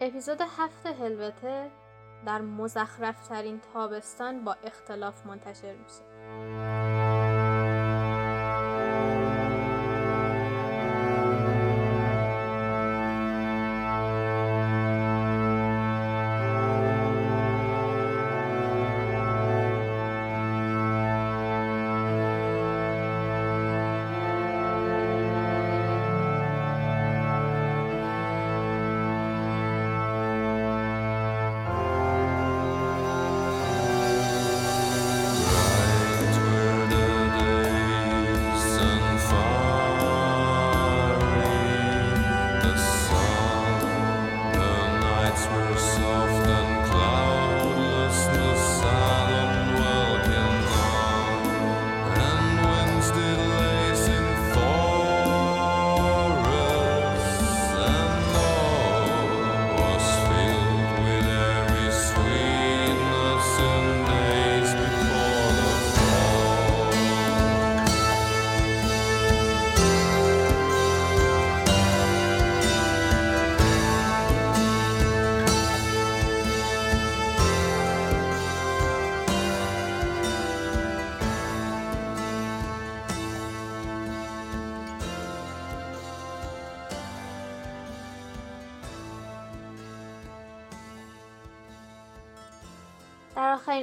اپیزود هفت هلوته در مزخرفترین تابستان با اختلاف منتشر میشه.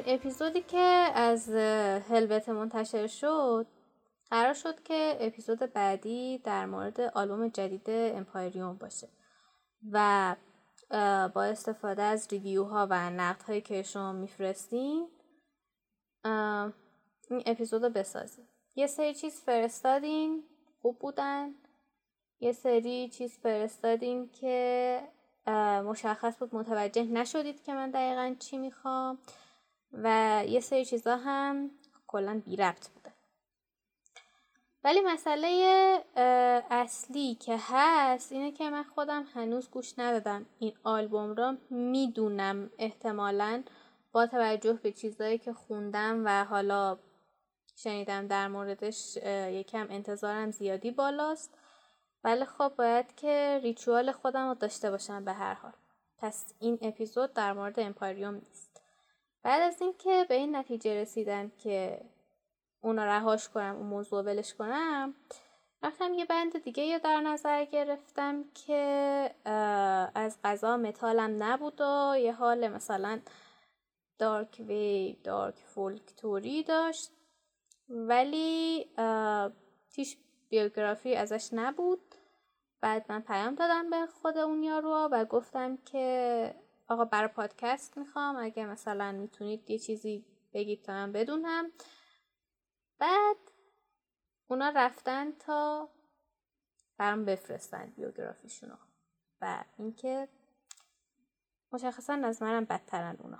اپیزودی که از هلوت منتشر شد قرار شد که اپیزود بعدی در مورد آلبوم جدید امپایریوم باشه و با استفاده از ریویو ها و نقد هایی که شما میفرستین این اپیزود رو بسازیم یه سری چیز فرستادین خوب بودن. یه سری چیز فرستادین که مشخص بود متوجه نشدید که من دقیقا چی می‌خوام. و یه سری چیزا هم کلا بی ربط بوده. ولی مسئله اصلی که هست اینه که من خودم هنوز گوش ندادم. این آلبوم را می‌دونم احتمالا با توجه به چیزهایی که خوندم و حالا شنیدم در موردش یکم انتظارم زیادی بالاست. ولی خب باید که ریچوال خودم رو داشته باشم به هر حال. پس این اپیزود در مورد امپاریوم نیست. بعد از اینکه به این نتیجه رسیدم که اونا رهاش کنم اون موضوع ولش کنم رفتم یه بند دیگه یا در نظر گرفتم که از غذا متالم نبود و یه حال مثلا دارک وی دارک فولک توری داشت. ولی تیش بیوگرافی ازش نبود. بعد من پیام دادم به خود اون یارو و گفتم که آقا برای پادکست می‌خوام اگه مثلا می‌تونید یه چیزی بگید تا من بدونم. بعد اونا رفتن تا برام بفرستن بیوگرافیشونو. و اینکه مشخصا از منم بدترن اونا.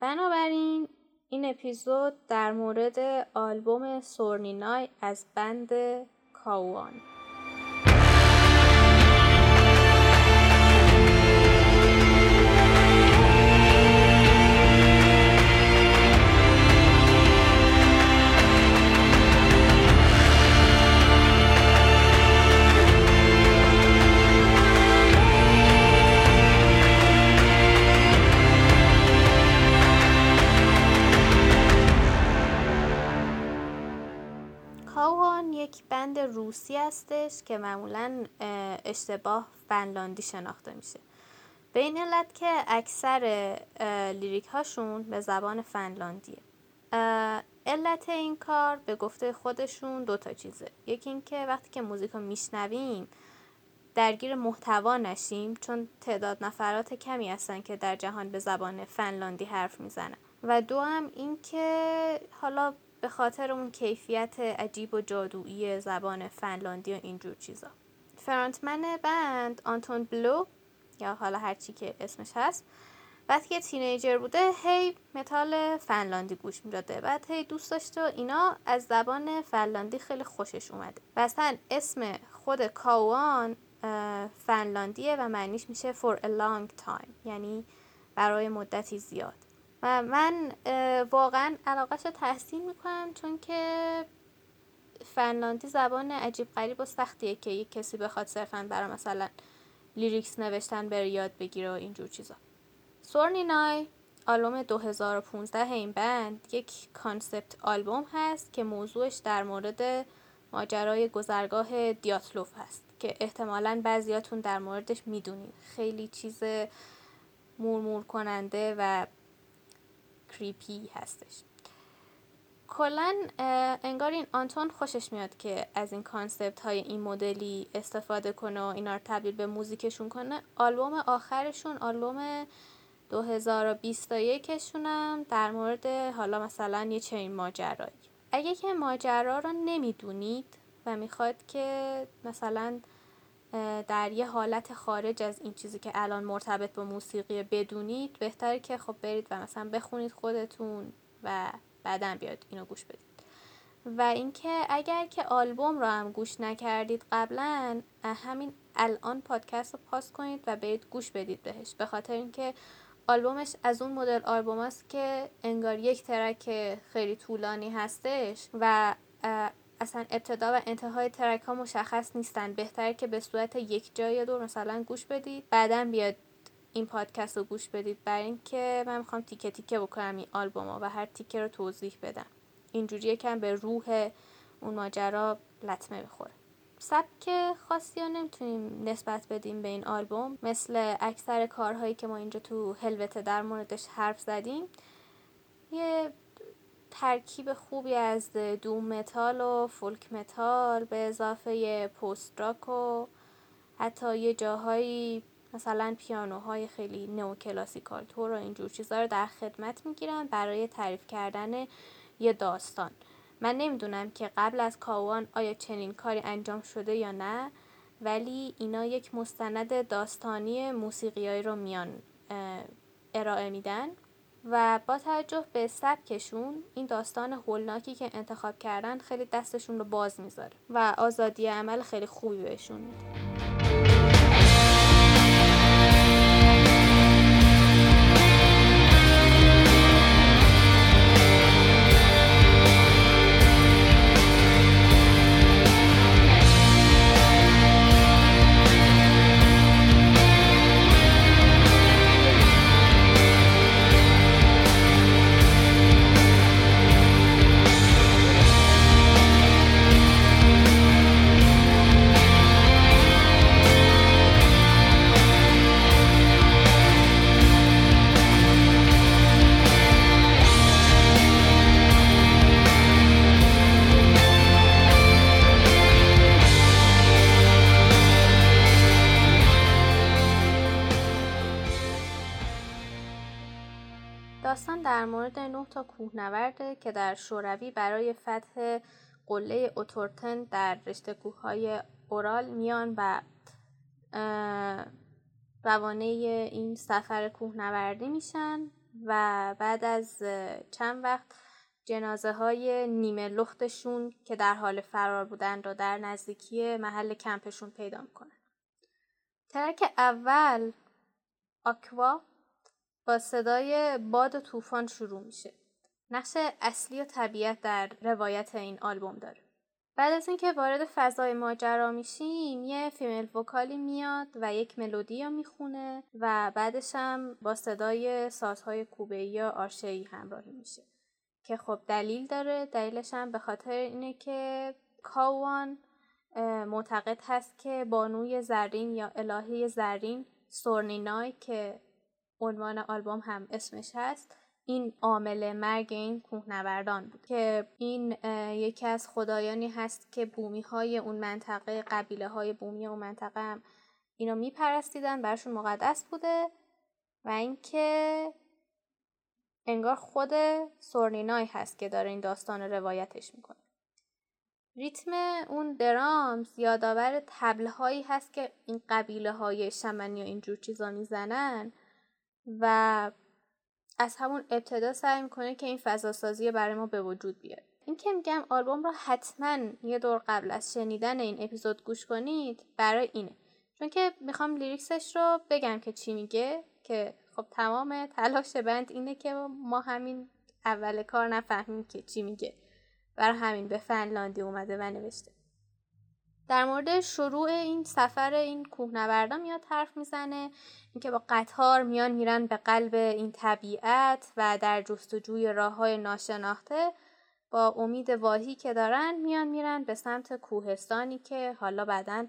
بنابراین این اپیزود در مورد آلبوم سورنینای از بند کاوان. که معمولا اشتباه فنلاندی شناخته میشه. به این علت که اکثر لیریک هاشون به زبان فنلاندیه. علت این کار به گفته خودشون دو تا چیزه. یکی اینکه وقتی که موزیک رو میشنویم درگیر محتوا نشیم چون تعداد نفرات کمی هستن که در جهان به زبان فنلاندی حرف می‌زنن. و دو هم اینکه حالا به خاطر اون کیفیت عجیب و جادویی زبان فنلاندی و اینجور چیزا. فرانتمن بند آنتون بلو یا حالا هرچی که اسمش هست وقتی که تینیجر بوده هی متال فنلاندی گوش می‌داده. بعد هی دوست داشته و اینا از زبان فنلاندی خیلی خوشش اومده. و اصلا اسم خود کاوان فنلاندیه و معنیش میشه for a long time یعنی برای مدتی زیاد. و من واقعا علاقش رو تحسین می‌کنم چون که فنلاندی زبان عجیب غریب و سختیه که یک کسی بخواد صرفا برای مثلا lyrics نوشتن بره یاد بگیره و اینجور چیزا. Sorni Nai آلبوم 2015 این بند یک concept album هست که موضوعش در مورد ماجرای گذرگاه دیاتلوف هست که احتمالا بعضیاتون در موردش می‌دونید. خیلی چیز مورمور کننده و creepy هستش. کلا انگار این آنتون خوشش میاد که از این concept های این مدلی استفاده کنه و اینا رو تبدیل به موزیکشون کنه. آلبوم آخرشون آلبوم 2021 شونم در مورد حالا مثلا یه چنین ماجرایی. اگه که ماجرا رو نمی‌دونید و می‌خواد که مثلا در یه حالت خارج از این چیزی که الان مرتبط با موسیقی بدونید بهتره که خب برید و مثلا بخونید خودتون و بعدا بیاد اینو گوش بدید. و اینکه اگر که آلبوم رو هم گوش نکردید قبلا همین الان پادکست رو پاس کنید و برید گوش بدید بهش. به خاطر اینکه آلبومش از اون مدل آلبوم است که انگار یک ترک خیلی طولانی هستش و اصلا ابتدا و انتهای ترک ها مشخص نیستن. بهتره که به صورت یک جای دور مثلا گوش بدید بعدا بیاد این پادکست رو گوش بدید. برای اینکه من می‌خوام تیکه تیکه بکنم این آلبوم ها و هر تیکه رو توضیح بدم. اینجوری یکم به روح اون ماجرا لطمه بخوره. سبک خاصی رو نمی‌تونیم نسبت بدیم به این آلبوم. مثل اکثر کارهایی که ما اینجا تو هلوته در موردش حرف زدیم یه ترکیب خوبی از doom metal و folk metal به اضافه post rock و حتی یه جاهایی مثلا پیانوهای خیلی neoclassical طور و اینجور چیزها رو در خدمت می‌گیرن برای تعریف کردن یه داستان. من نمی‌دونم که قبل از Kauan آیا چنین کاری انجام شده یا نه ولی اینا یک مستند داستانی موسیقیایی رو میان ارائه میدن. و با توجه به سبکشون این داستان هولناکی که انتخاب کردن خیلی دستشون رو باز می‌ذاره و آزادی عمل خیلی خوبی بهشون میده. کوهنورده که در شوروی برای فتح قله اوتورتن در رشته کوههای اورال میان و روانه این سفر کوهنوردی میشن و بعد از چند وقت جنازه های نیمه لختشون که در حال فرار بودن را در نزدیکی محل کمپشون پیدا می‌کنن ترک اول آکوا با صدای باد و طوفان شروع میشه. نقش اصلی و طبیعت در روایت این آلبوم داره. بعد از اینکه وارد فضای ماجرا میشیم یه فیمیل وکالی میاد و یک ملودی رو می‌خونه و بعدش هم با صدای سازهای کوبه یا آرشهی همراهی میشه که خب دلیل داره دلیلش هم به خاطر اینه که کاوان معتقد هست که بانوی زرین یا الهه زرین سورنینای که عنوان آلبوم هم اسمش هست این عامل مرگ این کوهنوردان بود که این یکی از خدایانی هست که بومی های اون منطقه قبیله های بومی اون منطقه هم اینو میپرستیدن برشون مقدس بوده و اینکه انگار خود سورنینای هست که داره این داستان روایتش می‌کنه. ریتم اون درامز یادآور تبلهایی هست که این قبیله های شمنی و اینجور چیزا می‌زنن و از همون ابتدا سعی می‌کنه که این فضا سازی برای ما به وجود بیاد این که میگم آلبوم رو حتما یه دور قبل از شنیدن این اپیزود گوش کنید برای اینه. چون که می‌خوام لیریکسش رو بگم که چی میگه که خب تمام تلاش بند اینه که ما همین اول کار نفهمیم که چی میگه. برای همین به فنلاندی اومده و نوشته. در مورد شروع این سفر این کوهنوردا میاد حرف می‌زنه اینکه با قطار میان میرن به قلب این طبیعت و در جستجوی راه های ناشناخته با امید واهی که دارن میان میرن به سمت کوهستانی که حالا بعدا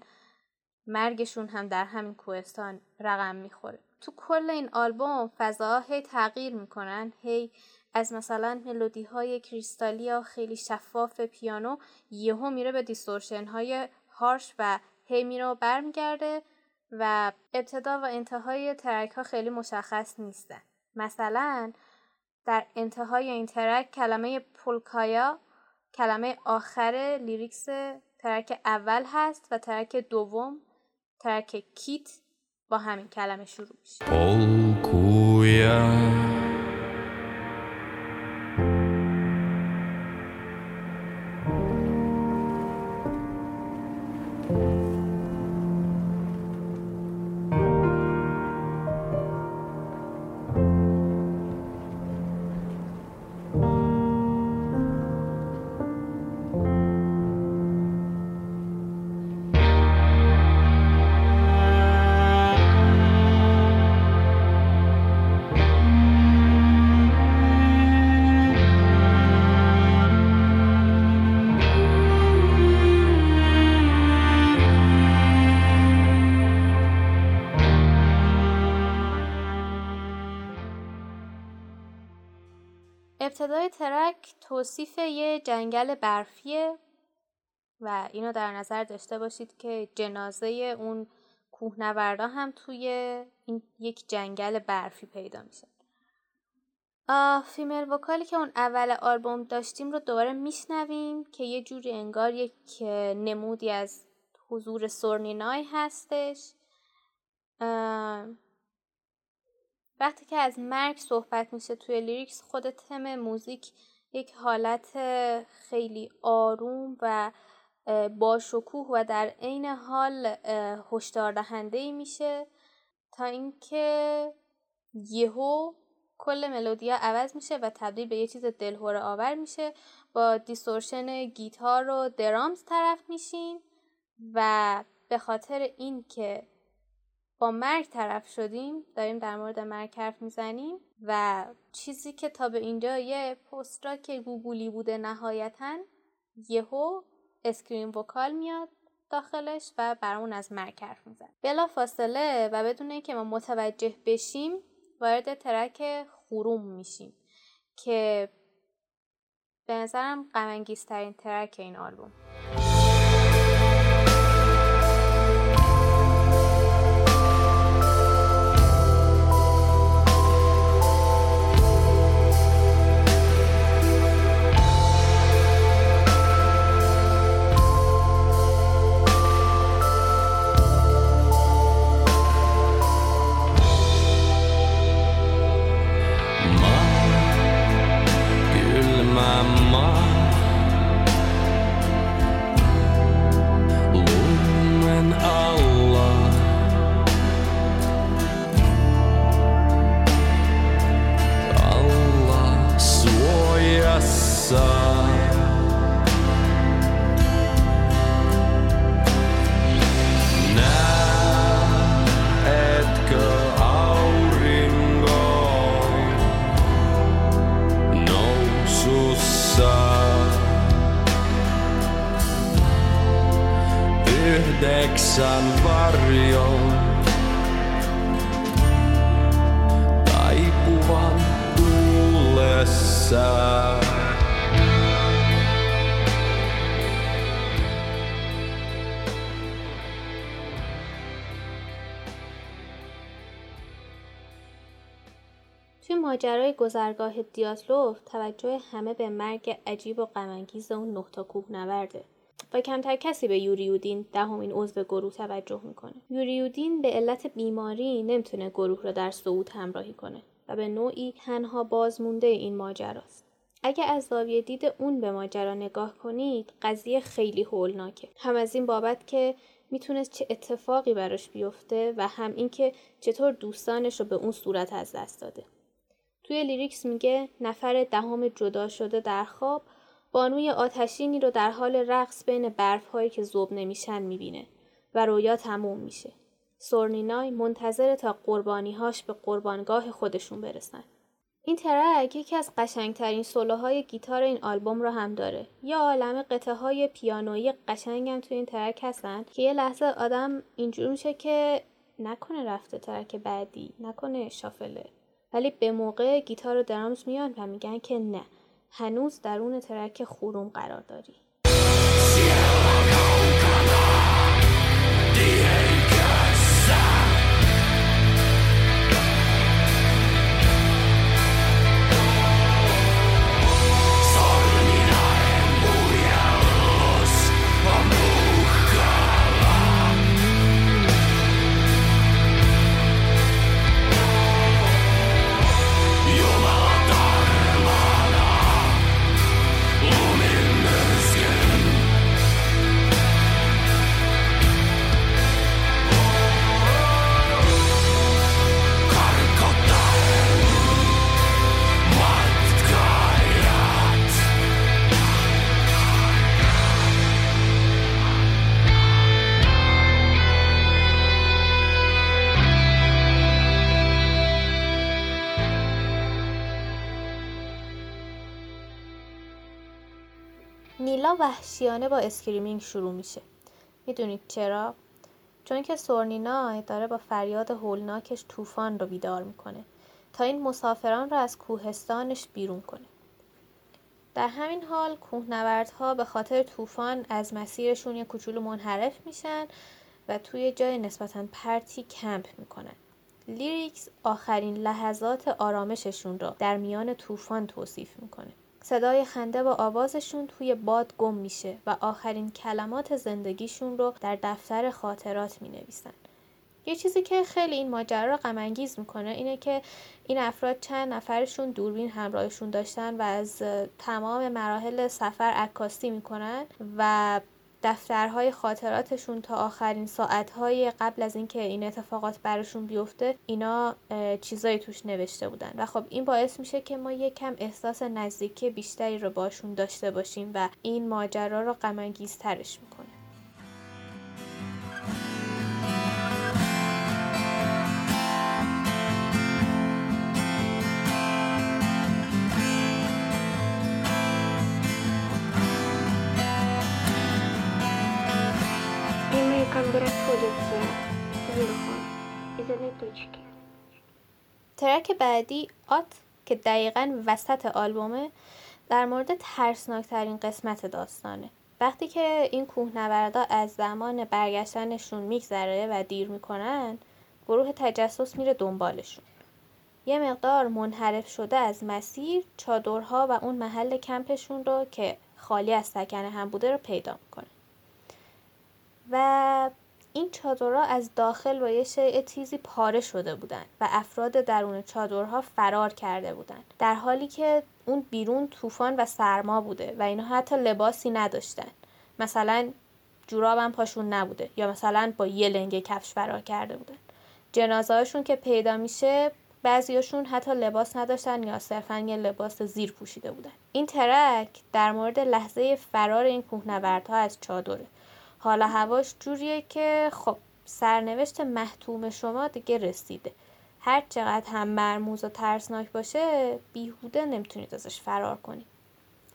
مرگشون هم در همین کوهستان رقم می‌خوره. تو کل این آلبوم فضاها هی تغییر می‌کنن هی از مثلا ملودی های کریستالی یا خیلی شفاف پیانو یهو میره به distortion های harsh و هی میره و برمیگرده و ابتدا و انتهای track ها خیلی مشخص نیستن. مثلا در انتهای این track کلمه پولکایا کلمه آخر lyrics track اول هست و track دوم track کیت با همین کلمه شروع میشه. ابتدای ترک توصیف یه جنگل برفیه و اینو در نظر داشته باشید که جنازه اون کوهنوردا هم توی این یک جنگل برفی پیدا میشه. فیمل وکالی که اون اول آلبوم داشتیم رو دوباره میشنویم که یه جوری انگار یک نمودی از حضور سورنینای هستش. وقتی که از مرگ صحبت میشه توی lyrics خود تم موزیک یک حالت خیلی آروم و با شکوه و در عین حال هشدار دهنده ای میشه تا اینکه یهو کل ملودیا عوض میشه و تبدیل به یه چیز دلهره آور میشه. با distortion گیتار و drums طرف میشین و به خاطر اینکه با مرگ طرف شدیم داریم در مورد مرگ حرف می‌زنیم و چیزی که تا به اینجا یه post rock گوگولی بوده نهایتا یهو scream vocal میاد داخلش و برامون از مرگ حرف میزنه بلافاصله و بدون اینکه ما متوجه بشیم وارد track خروم میشیم که به نظرم غم‌انگیزترین track این آلبوم. ماجرای گذرگاه دیاسلوف توجه همه به مرگ عجیب و غمانگیز اون نقطه کوه نورده و کمتر کسی به یوریودین دهمین عضو گروه توجه می‌کنه. یوریودین به علت بیماری نمی‌تونه گروه را در صعود همراهی کنه و به نوعی تنها بازمونده این ماجراست. اگه از زاویه دید اون به ماجرا نگاه کنید قضیه خیلی هولناکه. هم از این بابت که می‌تونست چه اتفاقی براش بیفته و هم اینکه چطور دوستانش رو به اون صورت از دست داده. توی lyrics میگه نفر دهم جدا شده در خواب بانوی آتشینی رو در حال رقص بین برف هایی که ذوب نمیشن می‌بینه و رویا تموم میشه. Sorni Nai منتظر تا قربانیهاش به قربانگاه خودشون برسن. این track یکی از قشنگترین سولوهای گیتار این آلبوم رو هم داره. یه عالم قطعه های پیانویی قشنگم تو این track هستن که یه لحظه آدم اینجور میشه که نکنه رفته ترک بعدی نکنه شافله ولی به موقع گیتار و درامز میان و میگن که نه هنوز درون ترک خوروم قرار داری. وحشیانه با screaming شروع میشه. می‌دونید چرا؟ چون که Sorni Nai داره با فریاد هولناکش طوفان رو بیدار می‌کنه تا این مسافران رو از کوهستانش بیرون کنه. در همین حال کوهنوردها به خاطر طوفان از مسیرشون یه کوچولو منحرف میشن و توی جای نسبتا پرتی کمپ می‌کنن. lyrics آخرین لحظات آرامششون را در میان طوفان توصیف می‌کنه. صدای خنده و آوازشون توی باد گم میشه و آخرین کلمات زندگیشون رو در دفتر خاطرات می نویسن. یه چیزی که خیلی این ماجرا رو غمانگیز می‌کنه اینه که این افراد چند نفرشون دوربین همراهشون داشتن و از تمام مراحل سفر عکاسی می‌کنن و دفترهای خاطراتشون تا آخرین ساعتهای قبل از اینکه این اتفاقات براشون بیفته اینا چیزایی توش نوشته بودن. و خب این باعث میشه که ما یک کم احساس نزدیکی بیشتری رو باشون داشته باشیم و این ماجرا رو غمانگیزترش می‌کنه ترک بعدی آت که دقیقا وسط آلبومه در مورد ترسناکترین قسمت داستانه. وقتی که این کوهنوردا از زمان برگشتنشون میگذره و دیر می‌کنن گروه تجسس میره دنبالشون. یه مقدار منحرف شده از مسیر چادرها و اون محل کمپشون رو که خالی از سکنه هم بوده رو پیدا می‌کنه. و این چادرها از داخل با یه شیء تیزی پاره شده بودند و افراد درون چادرها فرار کرده بودند در حالی که اون بیرون طوفان و سرما بوده و اینا حتی لباسی نداشتن. مثلا جورابم پاشون نبوده یا مثلا با یه لنگه کفش فرار کرده بودن. جنازهاشون که پیدا میشه بعضیاشون حتی لباس نداشتن یا صرفا یه لباس زیر پوشیده بودن. این ترک در مورد لحظه فرار این کوهنوردها از چادره. حالا هواش جوریه که خب سرنوشت محتوم شما دیگه رسیده. هر چقدر هم مرموز و ترسناک باشه بیهوده نمی‌تونید ازش فرار کنید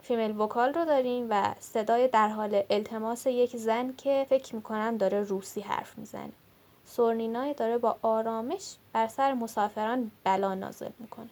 فیمیل وکال رو داریم و صدای در حال التماس یک زن که فکر می‌کنم داره روسی حرف می‌زنه. سورنینای داره با آرامش بر سر مسافران بلا نازل می‌کنه.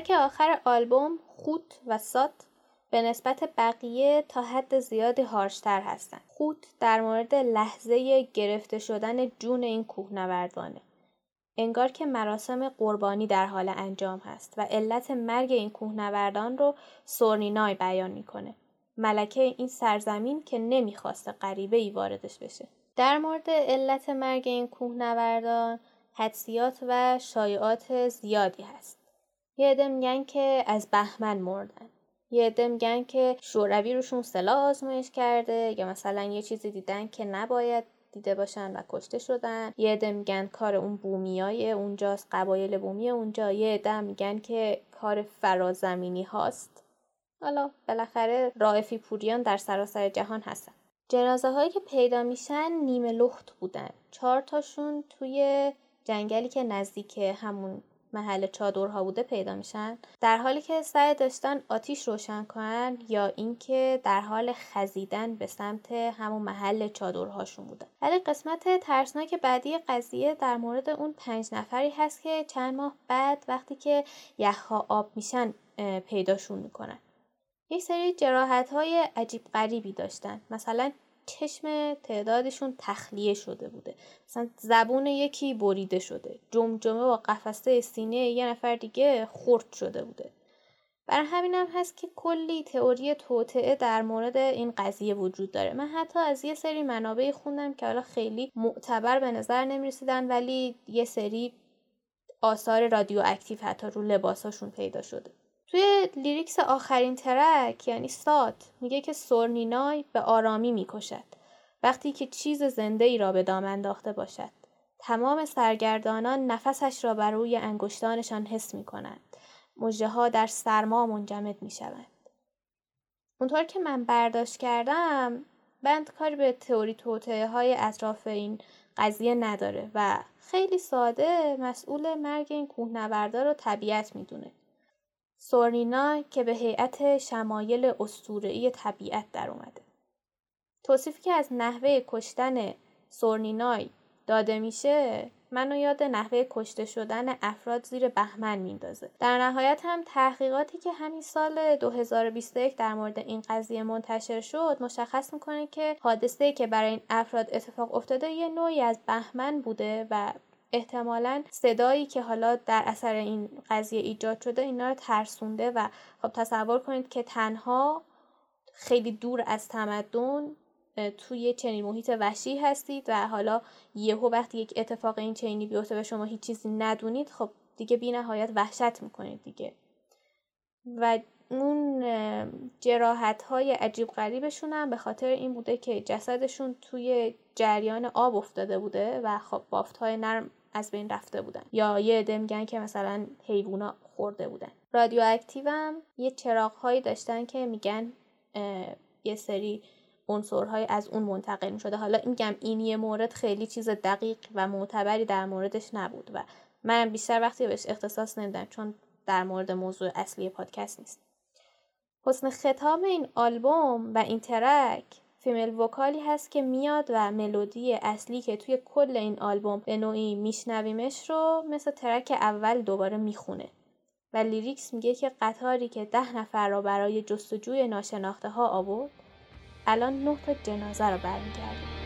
ترک آخر آلبوم خوت و سات به نسبت بقیه تا حد زیادی هارشتر هستند. خوت در مورد لحظه گرفته شدن جون این کوهنوردانه. انگار که مراسم قربانی در حال انجام هست و علت مرگ این کوهنوردان رو سورنینای بیان می‌کنه. ملکه این سرزمین که نمی‌خواسته غریبه ای واردش بشه. در مورد علت مرگ این کوهنوردان حدسیات و شایعات زیادی هست. یه عده میگن که از بهمن مردن. یه عده میگن که شوروی روشون سلاح آزمایش کرده یا مثلا یه چیزی دیدن که نباید دیده باشن و کشته شدن. یه عده میگن کار اون بومیای اونجاست قبایل بومی اونجا. یه عده میگن که کار فرازمینی هاست. حالا بالاخره رائفی پوریان در سراسر جهان هستن. جنازه هایی که پیدا میشن نیمه لخت بودن. چهار تاشون توی جنگلی که نزدیک همون محل چادرها بوده پیدا میشن. در حالی که سعی داشتن آتیش روشن کنن یا اینکه در حال خزیدن به سمت همون محل چادرهاشون بودن ولی قسمت ترسناک بعدی قضیه در مورد اون پنج نفری هست که چند ماه بعد وقتی که یخها آب میشن پیداشون می‌کنن. یک سری جراحت های عجیب غریبی داشتن. مثلا چشم تعدادیشون تخلیه شده بوده. مثلا زبون یکی بریده شده. جمجمه با قفسه سینه یه نفر دیگه خرد شده بوده. برای همین هم هست که کلی تئوری توطئه در مورد این قضیه وجود داره. من حتی از یه سری منابعی خوندم که حالا خیلی معتبر به نظر نمی‌رسیدن ولی یه سری آثار رادیواکتیو حتی رو لباساشون پیدا شده. توی lyrics آخرین track یعنی سات میگه که سورنینای به آرامی می‌کشد وقتی که چیز زنده ای را به دام انداخته باشد تمام سرگردانان نفسش را بر روی انگشتانشان حس می کنند. مجه ها در سرما منجمد می شوند. اونطور که من برداشت کردم بند کاری به تئوری توطعه های اطراف این قضیه نداره و خیلی ساده مسئول مرگ این کوهنوردا رو طبیعت می‌دونه. سورنینا که به هیئت شمایل اسطوره‌ای طبیعت در اومده. توصیفی که از نحوه کشتن سورنینای داده میشه منو یاد نحوه کشته شدن افراد زیر بهمن میندازه در نهایت هم تحقیقاتی که همین سال 2021 در مورد این قضیه منتشر شد مشخص می‌کنه که حادثه که برای این افراد اتفاق افتاده یه نوعی از بهمن بوده و احتمالا صدایی که حالا در اثر این قضیه ایجاد شده اینا رو ترسونده و خب تصور کنید که تنها خیلی دور از تمدن توی چنین محیط وحشی هستید و حالا یهو وقتی یک اتفاق این چنینی بیفته به شما هیچ چیزی ندونید خب دیگه بی نهایت وحشت می‌کنید دیگه. و اون جراحت های عجیب غریبشون هم به خاطر این بوده که جسدشون توی جریان آب افتاده بوده و خب بافت های نرم از بین رفته بودن. یا یه عده میگن که مثلا حیوونا خورده بودن. رادیواکتیو هم یه چراغ هایی داشتن که میگن یه سری عنصرهای از اون منتقل شده حالا این این یه مورد خیلی چیز دقیق و معتبری در موردش نبود و من بیشتر وقتی بهش اختصاص نمیدم چون در مورد موضوع اصلی پادکست نیست. حسن ختام این آلبوم و این ترک فیمل وکالی هست که میاد و ملودی اصلی که توی کل این آلبوم به نوعی میشنویمش رو مثل ترک اول دوباره می‌خونه. و لیریکس میگه که قطاری که ده نفر را برای جستجوی ناشناخته ها آورد الان نه تا جنازه رو برمیگرده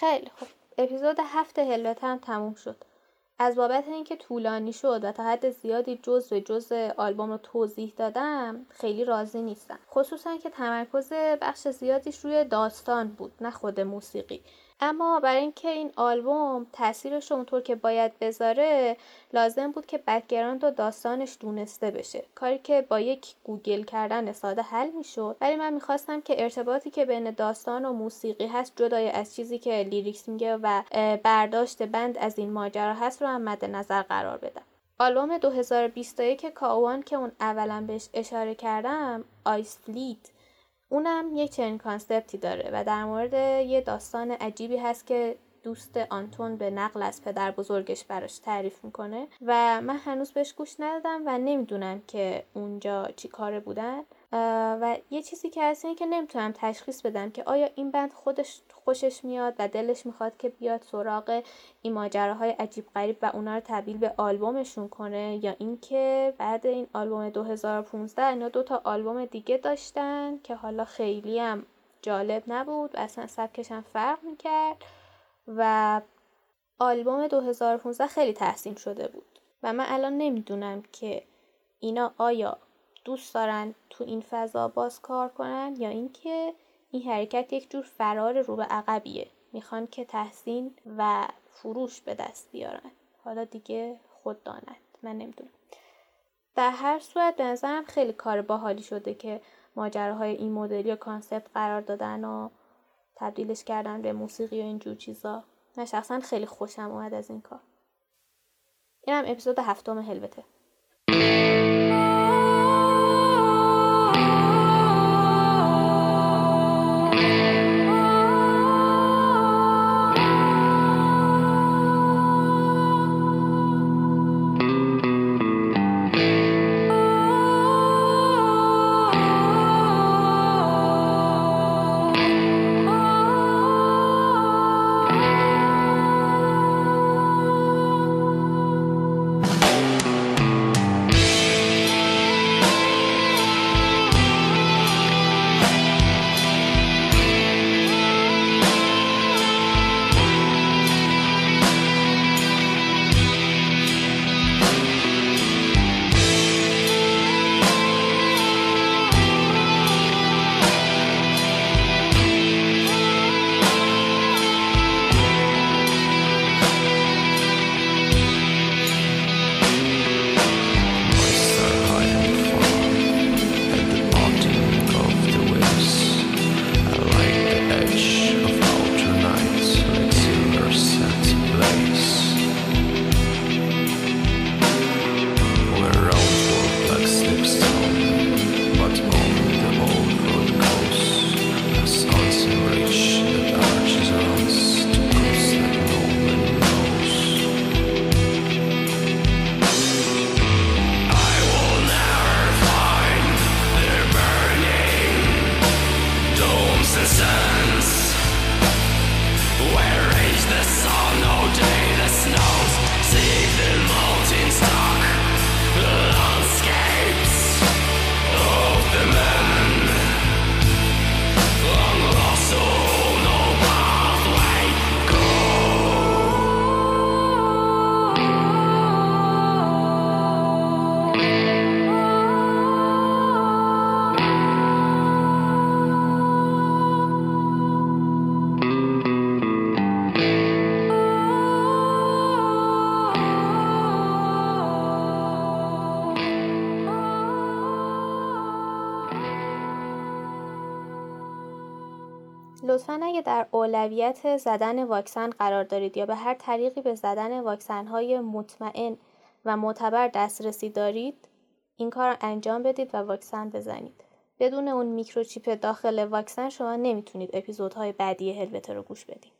خیلی خوب. اپیزود هفت هلوت هم تموم شد. از بابت اینکه طولانی شد و تا حد زیادی جزء جزء آلبوم رو توضیح دادم خیلی راضی نیستم. خصوصا که تمرکز بخش زیادیش روی داستان بود نه خود موسیقی. اما برای اینکه این آلبوم تاثیرش رو اونطور که باید بذاره لازم بود که background و داستانش دونسته بشه. کاری که با یک گوگل کردن ساده حل می‌شد. ولی من می‌خواستم که ارتباطی که بین داستان و موسیقی هست جدای از چیزی که lyrics میگه و برداشت band از این ماجرا هست رو هم مد نظر قرار بدم. آلبوم 2021 Kauan که اون اولا بهش اشاره کردم Ice اونم یک چنین concept ی داره و در مورد یه داستان عجیبی هست که دوست آنتون به نقل از پدر بزرگش براش تعریف می‌کنه. و من هنوز بهش گوش ندادم و نمی‌دونم که اونجا چی کاره بودن. و یه چیزی که هست که نمی‌تونم تشخیص بدم که آیا این band خودش خوشش میاد و دلش می‌خواد که بیاد سراغ این ماجراهای عجیب غریب و اونا رو تبدیل به آلبومشون کنه یا اینکه بعد این آلبوم 2015 اینا دو تا آلبوم دیگه داشتن که حالا خیلی هم جالب نبود و اصلا سبکش هم فرق می‌کرد و آلبوم 2015 خیلی تحسین شده بود. و من الان نمی‌دونم که اینا آیا دوست دارن تو این فضا باز کار کنن یا اینکه این حرکت یک جور فرار رو به عقبیه. می‌خوان که تحسین و فروش به دست بیارن. حالا دیگه خود داند من نمی‌دونم. در هر صورت به نظرم خیلی کار باحالی شده که ماجراهای این مدلی و کانسپت قرار دادن و تبدیلش کردن به موسیقی و اینجور چیزا. من شخصا خیلی خوشم اومد از این کار. اینم اپیزود هفتم هلوته. لطفا اگه در اولویت زدن واکسن قرار دارید یا به هر طریقی به زدن واکسن های مطمئن و معتبر دسترسی دارید این کار انجام بدید و واکسن بزنید. بدون اون میکروچیپ داخل واکسن شما نمی‌تونید اپیزودهای بعدی هلوته رو گوش بدید